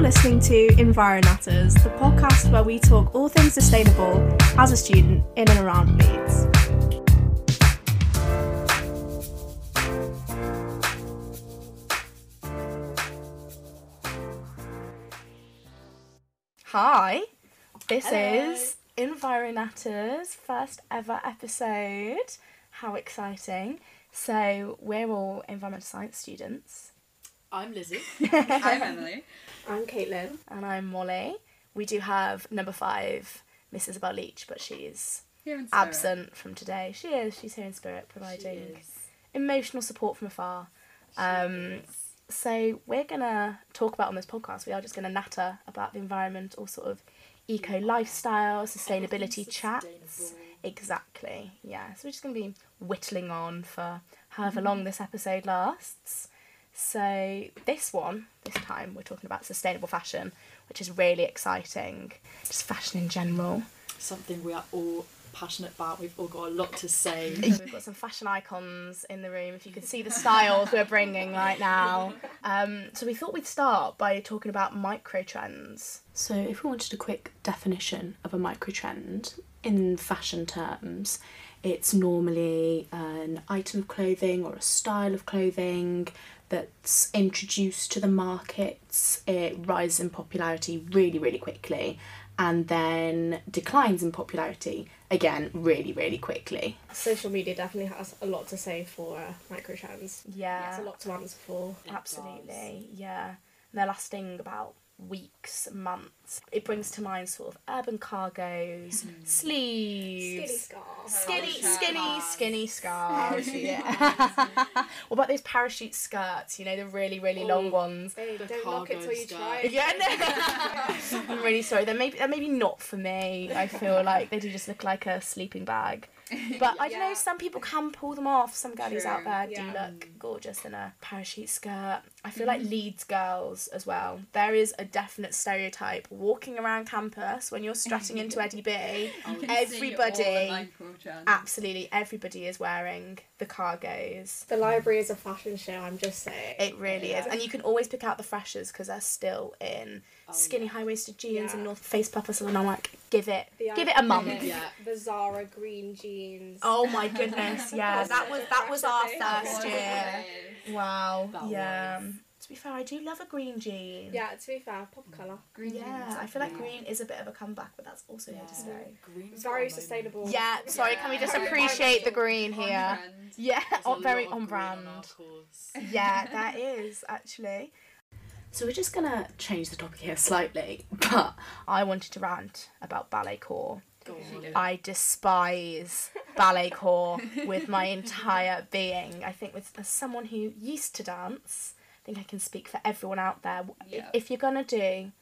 You're listening to Environatters, the podcast where we talk all things sustainable as a student in and around Leeds. Hi, this Hello. is Environatters' first ever episode. How exciting! So, we're all environmental science students. I'm Lizzie. I'm Emily. I'm Caitlin. And I'm Molly. We do have number five, Miss Isabel Leach, but she's Here in spirit. absent from today. She is. She's here in spirit, providing emotional support from afar. Um, so we're gonna talk about on this podcast. We are just gonna natter about the environment, all sort of eco lifestyle, sustainability chats. Exactly. Yeah. So we're just gonna be whittling on for however long this episode lasts. So this one, this time, we're talking about sustainable fashion, which is really exciting. Just fashion in general. Something we are all passionate about. We've all got a lot to say. We've got some fashion icons in the room. If you could see the styles we're bringing right now. Um, so we thought we'd start by talking about micro trends. So if we wanted a quick definition of a micro trend in fashion terms, it's normally an item of clothing or a style of clothing that's introduced to the markets. It rises in popularity really, really quickly and then declines in popularity again really, really quickly. Social media definitely has a lot to say for uh, microtrends. Yeah. It's a lot to answer for. Absolutely, yeah. And they're lasting about weeks, months. It brings to mind sort of urban cargos, hmm. sleeves. Skinny scarves. Skinny, Parachute skinny, scarves. skinny scarves. yeah. what about those parachute skirts? You know, the really, really long Oh. ones. Hey, The don't knock it till you skirt. try it. Yeah, no. I'm really sorry. They're maybe they're maybe not for me. I feel like they do just look like a sleeping bag. But I don't know. Some people can pull them off. Some girlies out True. there do look gorgeous in a parachute skirt. I feel like Leeds girls as well. There is a definite stereotype walking around campus when you're strutting into Eddie B. Everybody, absolutely everybody is wearing the cargos. The library is a fashion show, I'm just saying. It really is, and you can always pick out the freshers because they're still in Oh, skinny high waisted jeans and Yeah. North Face puffers, and I'm like, give it, The give it a month. Yeah. The Zara green jeans. Oh my goodness, yeah, that was that was our first year. Wow, That yeah. was. To be fair, I do love a green jean. Yeah, to be fair, pop colour. Green Yeah, jeans, I feel like yeah. green is a bit of a comeback, but that's also here to Yeah. stay. Green's Very got a moment. sustainable. Yeah, sorry, can we just Yeah. appreciate the green On here? trend. Yeah, on, very on brand. course. Yeah, that is actually. So we're just gonna change the topic here slightly, but I wanted to rant about ballet core. I despise ballet core with my entire being. I think with as someone who used to dance, I think I can speak for everyone out there. If, Yeah. if you're gonna do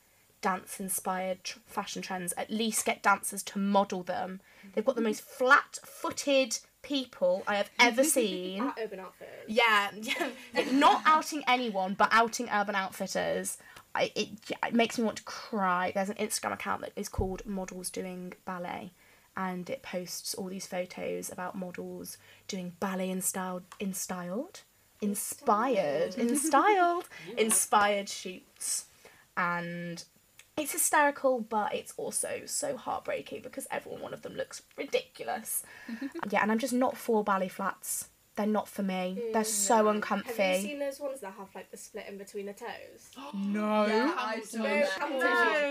dance inspired tr- fashion trends, at least get dancers to model them. They've got the most flat footed people I have ever seen. At Urban Outfitters. Yeah, not outing anyone, but outing Urban Outfitters. I, it, it makes me want to cry. There's an Instagram account that is called Models Doing Ballet, and it posts all these photos about models doing ballet in style, in styled, inspired, in styled, inspired shoots, and it's hysterical, but it's also so heartbreaking because every one of them looks ridiculous. yeah, and I'm just not for ballet flats. They're not for me. Mm, They're so uncomfy. Have you seen those ones that have like the split in between the toes? no. Yeah, I saw No, that. No.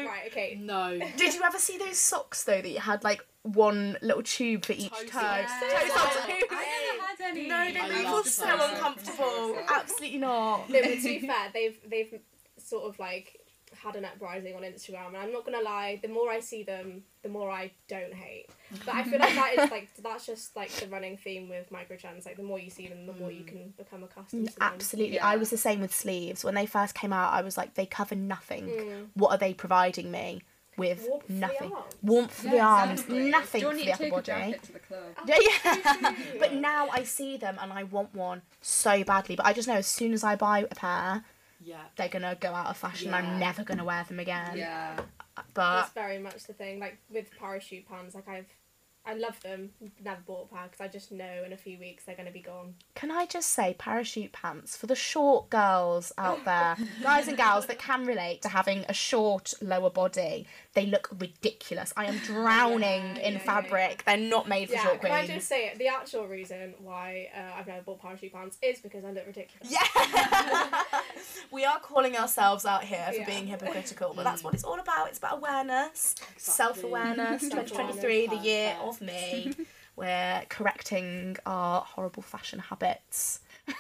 Right, okay. No. Did you ever see those socks though that you had like one little tube for each Toe toe? socks. Toe socks. I never had any. No, they I make love you so uncomfortable. Absolutely not. No, but to be fair, they've they've sort of like had an uprising on Instagram, and I'm not gonna lie. The more I see them, the more I don't hate. But I feel like that is like that's just like the running theme with microtrends. Like the more you see them, the more you can become accustomed to them. Absolutely. Yeah. I was the same with sleeves. When they first came out, I was like, they cover nothing. Mm. What are they providing me with? Warmth for the nothing. arms. Warmth for the arms, nothing for the upper body. the club? Yeah, yeah. but now I see them and I want one so badly. But I just know as soon as I buy a pair, Yeah. they're gonna go out of fashion. I'm never gonna wear them again. Yeah. But That's very much the thing. Like with parachute pants, like I've I love them. Never bought a pair because I just know in a few weeks they're going to be gone. Can I just say parachute pants for the short girls out there, guys and gals that can relate to having a short lower body? They look ridiculous. I am drowning Yeah, in yeah, fabric. They're not made for Yeah, short can queens. I just say it? The actual reason why uh, I've never bought parachute pants is because I look ridiculous. Yeah. we are calling ourselves out here for Yeah. being hypocritical, but that's what it's all about. It's about awareness, self awareness. Self-awareness, 2023, the year perfect. Of me. We're correcting our horrible fashion habits. oh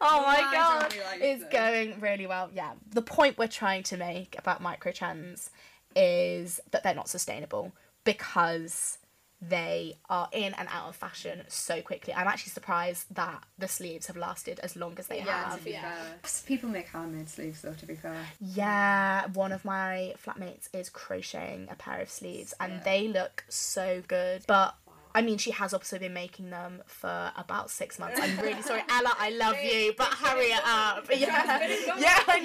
my I god. really like It's this. going really well. Yeah. The point we're trying to make about microtrends is that they're not sustainable because they are in and out of fashion so quickly. I'm actually surprised that the sleeves have lasted as long as they Yeah, to have. be yeah. fair. People make handmade sleeves though, to be fair. Yeah, one of my flatmates is crocheting a pair of sleeves and Yeah. they look so good. But I mean, she has also been making them for about six months. I'm really sorry, Ella. I love you, but hurry it up. Yeah, yeah. I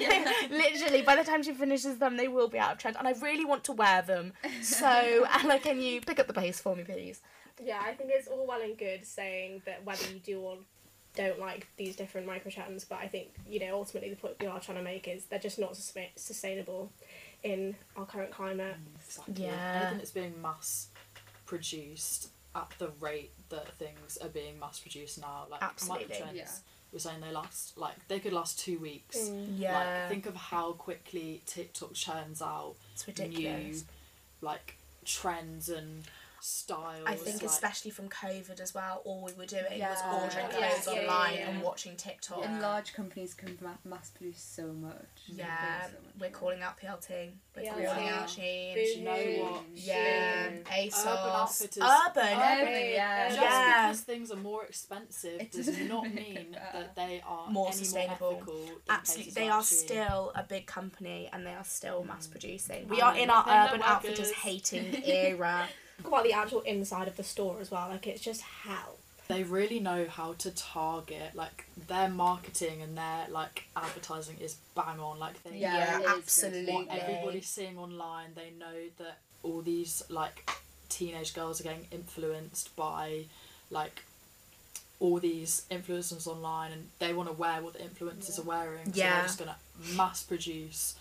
know. Literally, by the time she finishes them, they will be out of trend, and I really want to wear them. So, Ella, can you pick up the pace for me, please? Yeah, I think it's all well and good saying that whether you do or don't like these different micro trends, but I think you know ultimately the point we are trying to make is they're just not susma- sustainable in our current climate. Exactly. Yeah. Anything that's being mass produced at the rate that things are being mass produced now, like Absolutely. microtrends, Yeah. we're saying they last like they could last two weeks. Mm. Yeah, Like think of how quickly TikTok churns out it's ridiculous. new like trends and styles. I think like, especially from COVID as well, all we were doing was ordering clothes yeah, yeah, online yeah. and watching TikTok. And large companies can ma- mass produce so much. They Yeah, so much we're calling out PLT. We're PLT. calling out Shein. You know what? Yeah, ASOS. Urban Outfitters. Urban. Urban, yeah. Just Yeah. because things are more expensive It does doesn't mean that they are More sustainable. More Absolutely, they are Shein. still a big company and they are still mass mm. producing. We are in our Urban Outfitters hating era. Talk about the actual inside of the store as well. Like it's just hell. They really know how to target like their marketing and their like advertising is bang on. Like they Yeah, Yeah, it is good. absolutely. what everybody's seeing online. They know that all these like teenage girls are getting influenced by like all these influencers online and they want to wear what the influencers are wearing. So Yeah. they're just gonna mass produce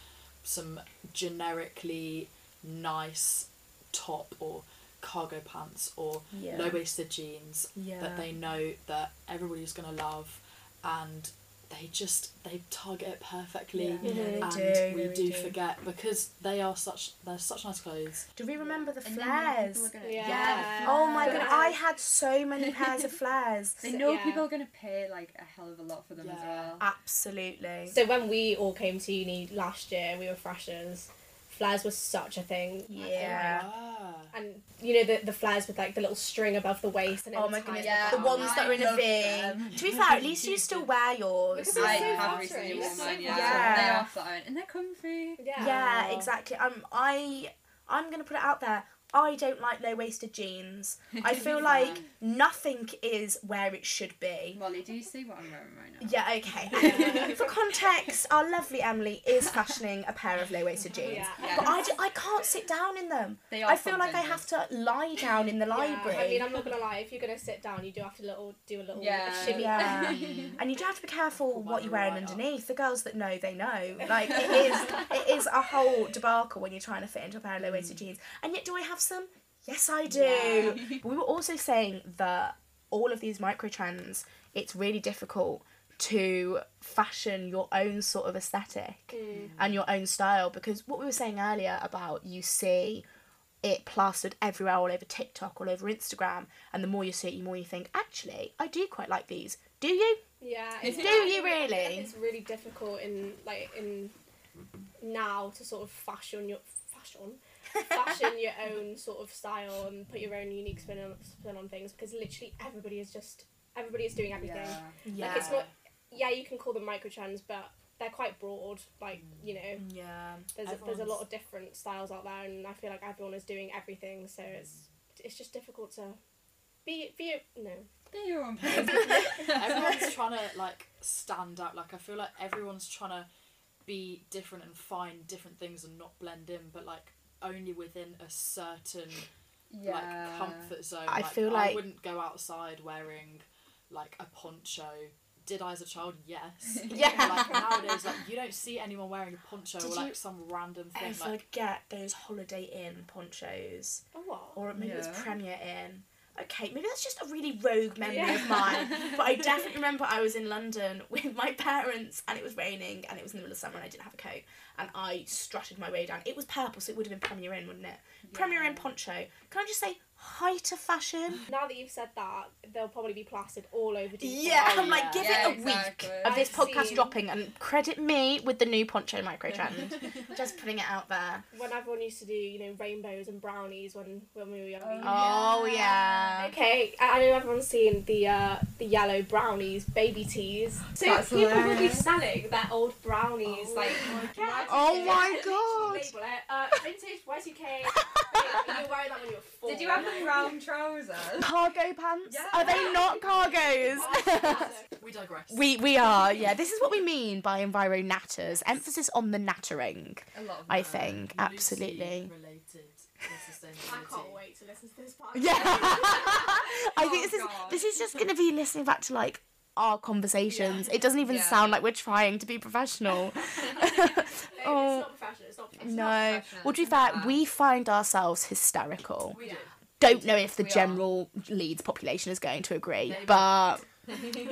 some generically nice top or cargo pants or Yeah. low waisted jeans Yeah. that they know that everybody's gonna love and they just they target it perfectly Yeah. Yeah, they and do, we they do do. forget because they are such they're such nice clothes. Do we remember the And flares? gonna- Yeah. Yeah. Oh my god, I had so many pairs of flares. They know Yeah. people are going to pay like a hell of a lot for them as well. Absolutely. So when we all came to uni last year, we were freshers. Flares was such a thing. Yeah. Oh And you know the the flares with like the little string above the waist and Oh my goodness, Yeah. the ones that are in a I love V. them. To be fair, at least you still wear yours. Because I so have recently It's worn so mine, yeah. flattering. They are flattering and they're comfy. Yeah. Yeah, exactly. Um, I I'm gonna put it out there. I don't like low waisted jeans. I feel like nothing is where it should be. Molly, do you see what I'm wearing right now? Yeah, okay. For context, our lovely Emily is fashioning a pair of low waisted jeans. Yeah. Yeah. But I, d- I can't sit down in them. They are I feel like I have to lie down in the Yeah, library. I mean, I'm not gonna lie. If you're gonna sit down, you do have to little do a little Yeah. shimmy. Yeah. and you do have to be careful Put what you're wearing right underneath. The girls that know, they know. Like it is, it is a whole debacle when you're trying to fit into a pair of low waisted mm. jeans. And yet, do I have some? Yes, I do. Yeah. We were also saying that all of these micro trends, it's really difficult to fashion your own sort of aesthetic Mm. and your own style because what we were saying earlier about you see it plastered everywhere all over TikTok, all over Instagram, and the more you see it, the more you think, actually, I do quite like these. Do you? Yeah. Do it's- you I think really? It's really difficult in like in now to sort of fashion your fashion fashion your own sort of style and put your own unique spin on spin on things because literally everybody is just everybody is doing everything. Yeah. Like it's not. Yeah, you can call them micro trends, but they're quite broad. Like you know, mm. Yeah. there's a, there's a lot of different styles out there, and I feel like everyone is doing everything. So it's it's just difficult to be be no. They're your own person. everyone's trying to like stand out. Like I feel like everyone's trying to be different and find different things and not blend in, but like only within a certain Yeah. like comfort zone. I like, feel I wouldn't go outside wearing like a poncho. Did I as a child? Yes. Yeah. like nowadays, like you don't see anyone wearing a poncho Did or like you some random thing. ever Like get those Holiday Inn ponchos, Oh what? or maybe it was Yeah. Premier Inn. Okay, maybe that's just a really rogue memory Yeah. of mine. But I definitely remember I was in London with my parents and it was raining and it was in the middle of summer and I didn't have a coat and I strutted my way down. It was purple, so it would have been Premier Inn, wouldn't it? Premier Inn poncho. Can I just say height of fashion? Now that you've said that, they'll probably be plastered all over Default. Yeah, Oh, I'm like, yeah. give Yeah, it a exactly. week of this I've podcast seen- dropping and credit me with the new poncho micro trend. just putting it out there. When everyone used to do, you know, rainbows and brownies when, when we were young. Oh, yeah. Okay, I I know everyone's seen the uh, the yellow brownies, baby tees. So That's people will be selling their old brownies, like God. Oh my God. Label it. Uh, vintage Y2K. you were wearing that when you were four. Did you have the brown trousers? Cargo pants? Yeah. Are they not cargos? we digress. we we are, yeah. This is what we mean by enviro natters. Emphasis on the nattering, A lot of I think. Loosely Absolutely. related. I can't wait to listen to this part. Yeah. I Oh, think this oh, is God. this is just gonna be listening back to like our conversations. It doesn't even Yeah. sound like we're trying to be professional. No, It's not professional. It's not professional. no. professional, Well, to be fair, we find ourselves hysterical. We do. Don't know if the We are. general Leeds population is going to agree, Maybe. but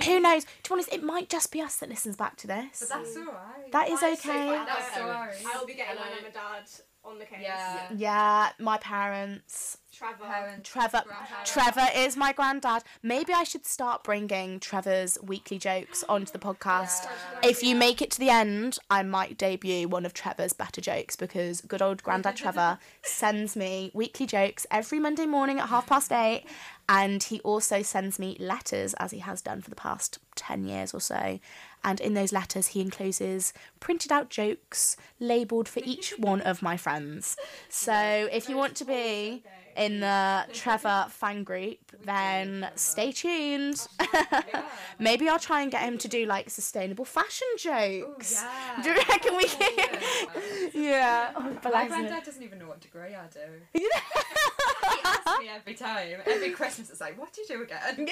who knows? To be honest, it might just be us that listens back to this. But that's alright. That is That is so okay. fun. That's alright. I will be getting my mum and dad on the case. Yeah. Yeah, my parents. Trevor. Parents, Trevor. Trevor is my granddad. Maybe I should start bringing Trevor's weekly jokes onto the podcast. Yeah. If you make it to the end, I might debut one of Trevor's better jokes because good old granddad Trevor sends me weekly jokes every Monday morning at half past eight. And he also sends me letters, as he has done for the past 10 years or so. And in those letters, he encloses printed out jokes labelled for each one of my friends. So if you want to be in the Trevor fan group, then stay tuned. Maybe I'll try and get him to do like sustainable fashion jokes. yeah. Do you reckon we can? yeah. Oh, My bless granddad doesn't even know what degree I do. He asks me every time. Every Christmas it's like, what do you do again?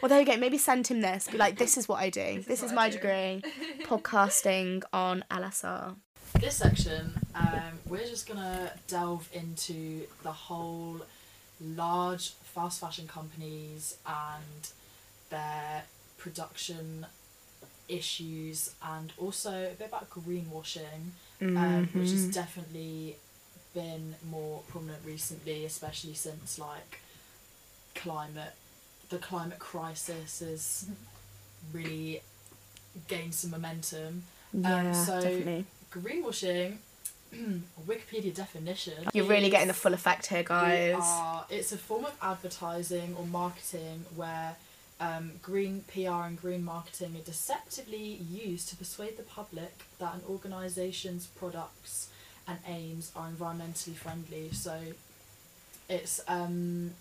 well, there you go. Maybe send him this. Be like, this is what I do. This, This is, is my do." degree. Podcasting on LSR. This section, um, we're just gonna delve into the whole large fast fashion companies and their production issues, and also a bit about greenwashing, um, which has Mhm. definitely been more prominent recently, especially since like climate, the climate crisis has really gained some momentum. Yeah, so- definitely. Greenwashing, Wikipedia definition. You're really getting the full effect here, guys. are- it's a form of advertising or marketing where um, green PR and green marketing are deceptively used to persuade the public that an organisation's products and aims are environmentally friendly. So it's um,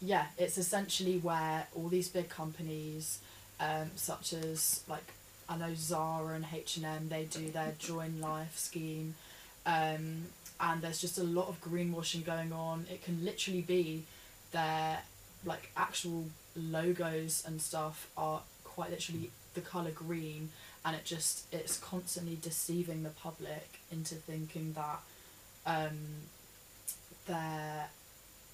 yeah, it's essentially where all these big companies, um, such as like I know Zara and H and M, they do their Join Life scheme, um, and there's just a lot of greenwashing going on. It can literally be their like actual logos and stuff are quite literally the color green, and it just it's constantly deceiving the public into thinking that um, their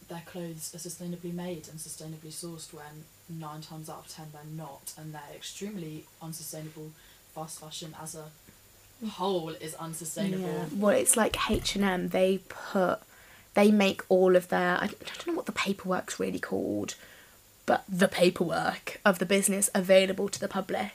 their clothes are sustainably made and sustainably sourced when nine times out of ten they're not and they're extremely unsustainable fast fashion as a whole is unsustainable Yeah. Well, it's like H and M. They put, they make all of their. I don't I don't know what the paperwork's really called, but the paperwork of the business available to the public.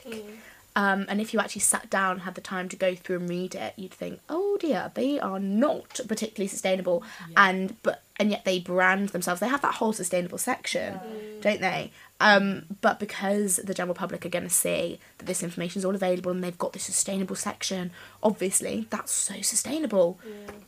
Um, and if you actually sat down and had the time to go through and read it, you'd think, oh dear, they are not particularly sustainable. Yeah. And but and yet they brand themselves. They have that whole sustainable section, don't they? Um, but because the general public are going to see that this information is all available and they've got this sustainable section, obviously that's so sustainable,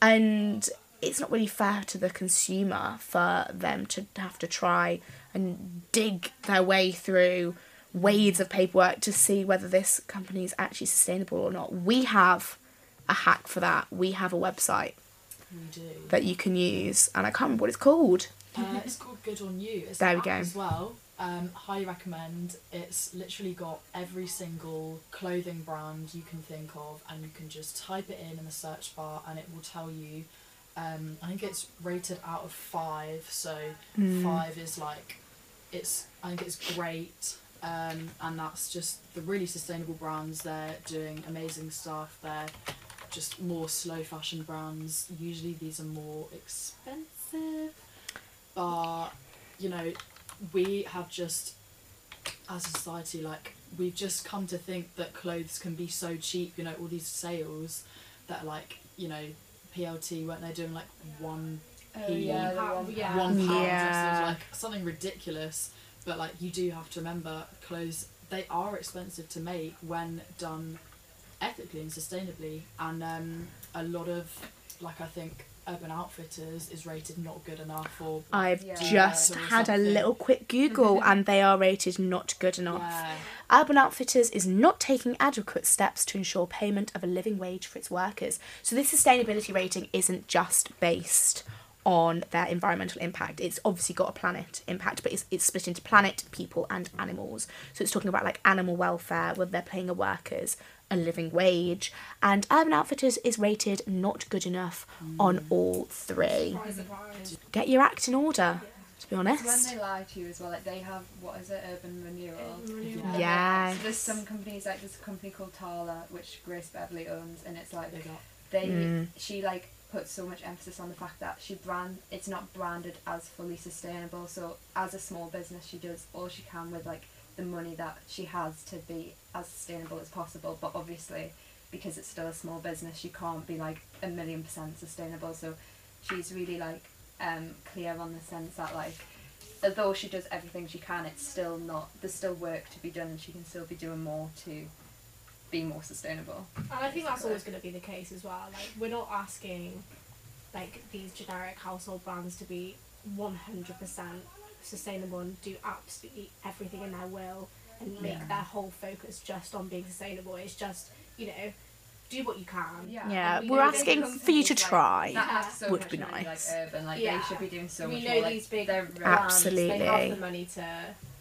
and it's not really fair to the consumer for them to have to try and dig their way through wades of paperwork to see whether this company is actually sustainable or not. We have a hack for that. We have a website do that you can use, and I can't remember what it's called. Uh, it's called Good on You. It's There we go. as well. Um, highly recommend. It's literally got every single clothing brand you can think of, and you can just type it in in the search bar, and it will tell you. Um, I think it's rated out of five, so Mm. five is like, it's. I think it's great, um, and that's just the really sustainable brands. They're doing amazing stuff. They're just more slow fashion brands. Usually these are more expensive, but you know, we have just, as a society, like we've just come to think that clothes can be so cheap. You know, all these sales that are like you know, PLT weren't they doing like one Oh, P- yeah, the Pound, one yeah. one pound Yeah. dresses, like something ridiculous. But like you do have to remember, clothes they are expensive to make when done ethically and sustainably, and um, a lot of like I think Urban Outfitters is rated not good enough or I've Yeah. just or had a little quick Google and they are rated not good enough. Yeah. Urban Outfitters is not taking adequate steps to ensure payment of a living wage for its workers. So this sustainability rating isn't just based on their environmental impact. It's obviously got a planet impact, but it's, it's split into planet, people, and animals. So it's talking about like animal welfare, whether they're paying a workers a living wage. And Urban Outfitters is rated not good enough on all three. Surprise, surprise. Get your act in order, to be honest. When they lie to you as well, like they have what is it, urban renewal. Yeah. Yes. So there's some companies like there's a company called Tala which Grace Beverley owns, and it's like They got they Mm. she like puts so much emphasis on the fact that she brand it's not branded as fully sustainable. So as a small business, she does all she can with like the money that she has to be as sustainable as possible. But obviously, because it's still a small business, she can't be like a million percent sustainable. So she's really like um, clear on the sense that like although she does everything she can, it's still not. There's still work to be done, and she can still be doing more to be more sustainable. And I think that's always going to be the case as well. Like we're not asking like these generic household brands to be one hundred percent sustainable and do absolutely everything in their will and make Yeah. their whole focus just on being sustainable. It's just you know do what you can. Yeah, Yeah, we we're asking for you to like, try. That have so Would much be money, nice. Like urban, like Yeah. they should be doing so we much know more. Like, these big they're brands, Absolutely. they have the money to,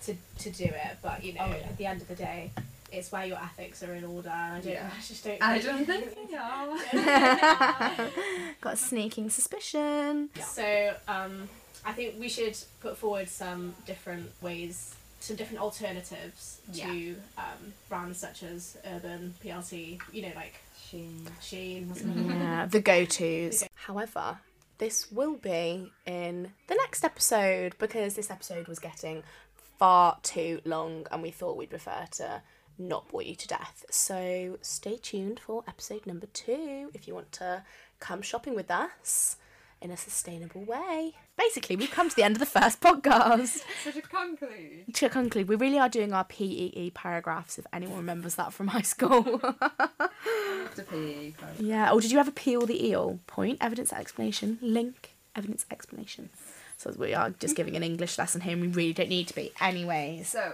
to to do it, but you know Oh, yeah. at the end of the day, it's where your ethics are in order. And I don't, Yeah. I just don't. I don't think they are. Got a sneaking suspicion. Yeah. So um, I think we should put forward some different ways, some different alternatives to um, brands such as Urban, PLT, you know, like Sheen. Shein. Yeah, the go tos. However, this will be in the next episode because this episode was getting far too long and we thought we'd prefer to not bore you to death. So stay tuned for episode number two if you want to come shopping with us in a sustainable way. Basically, we've come to the end of the first podcast. So to conclude, To conclude, we really are doing our PEE paragraphs if anyone remembers that from high school. the PE part. Yeah. Or did you ever peel the eel? Point, evidence, explanation, link, evidence, explanation. So we are just giving an English lesson here and we really don't need to be. Anyways. So,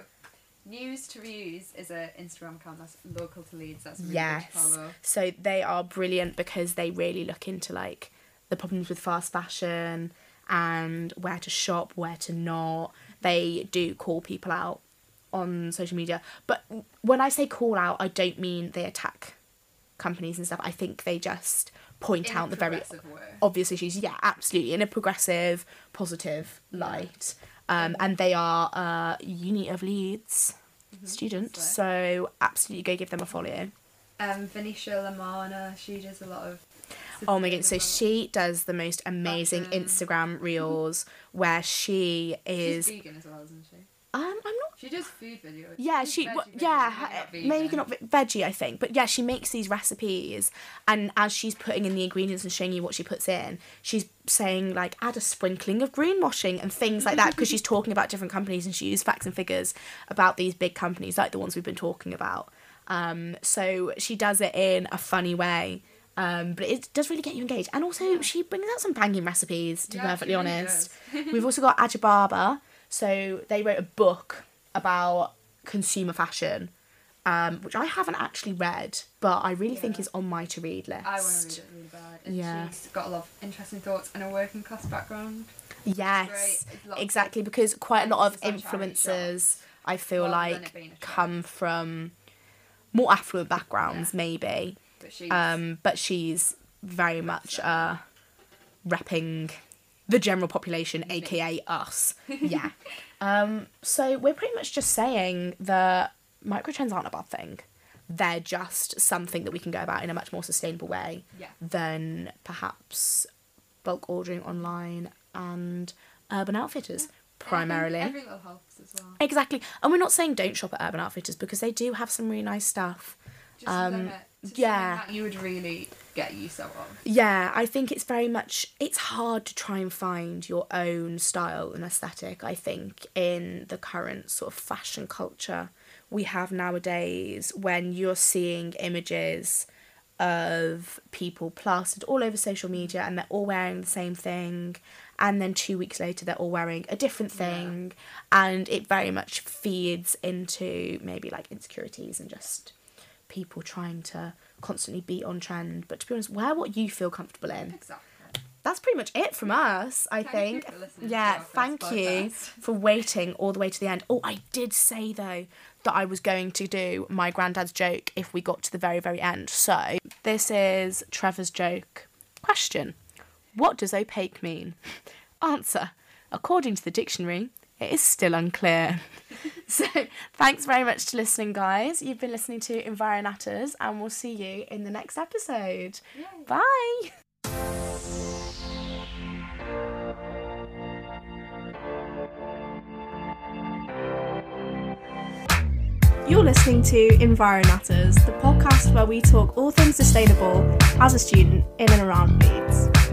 News to Reuse is an Instagram account that's local to Leeds. That's really Yes. good to follow. So they are brilliant because they really look into like the problems with fast fashion and where to shop, where to not. They do call people out on social media. But when I say call out, I don't mean they attack companies and stuff. I think they just point In out the very way. obvious issues. Yeah, absolutely. In a progressive, positive light. Um, and they are uh, Uni of Leeds students, so absolutely go give them a follow. Um, Venetia La Manna, she does a lot of. Oh my god, so she does the most amazing Instagram reels where she She's is. vegan as well, isn't she? Um, I'm. She does food videos. Yeah, she. veggie well, yeah, maybe maybe not veggie, I think, but yeah, she makes these recipes, and as she's putting in the ingredients and showing you what she puts in, she's saying like add a sprinkling of greenwashing and things like that because she's talking about different companies and she used facts and figures about these big companies like the ones we've been talking about. Um, so she does it in a funny way. Um, but it does really get you engaged, and also she brings out some banging recipes. To be Yeah, perfectly really honest, we've also got Aja Barber. So they wrote a book about consumer fashion, um, which I haven't actually read, but I really think is on my to read list. I want to read it really bad. And Yeah. she's got a lot of interesting thoughts and a working class background. Yes, Great. Exactly. Because quite a lot of emphasis on charity influencers, I feel like, it being a trend. come from more affluent backgrounds, maybe. But she's Um, but she's very much uh, repping the general population, aka us. Yeah. um, so we're pretty much just saying that microtrends aren't a bad thing. They're just something that we can go about in a much more sustainable way yeah. than perhaps bulk ordering online and urban outfitters primarily. Every little helps as well. Exactly. And we're not saying don't shop at Urban Outfitters because they do have some really nice stuff. Just Um, yeah. that you would really get use out of. Yeah, I think it's very much it's hard to try and find your own style and aesthetic, I think, in the current sort of fashion culture we have nowadays when you're seeing images of people plastered all over social media and they're all wearing the same thing and then 2 weeks later they're all wearing a different Yeah. thing and it very much feeds into maybe like insecurities and just people trying to constantly be on trend. But to be honest, wear what you feel comfortable in. Exactly. That's pretty much it from us, I Thank think. you for listening to yeah, thank you for waiting all the way to the end. Oh, I did say though that I was going to do my granddad's joke if we got to the very, very end. So this is Trevor's joke. Question What does opaque mean? Answer According to the dictionary, it is still unclear. so thanks very much to listening, guys. You've been listening to Environatters, and we'll see you in the next episode. Yay. Bye. You're listening to Environatters, the podcast where we talk all things sustainable as a student in and around Leeds.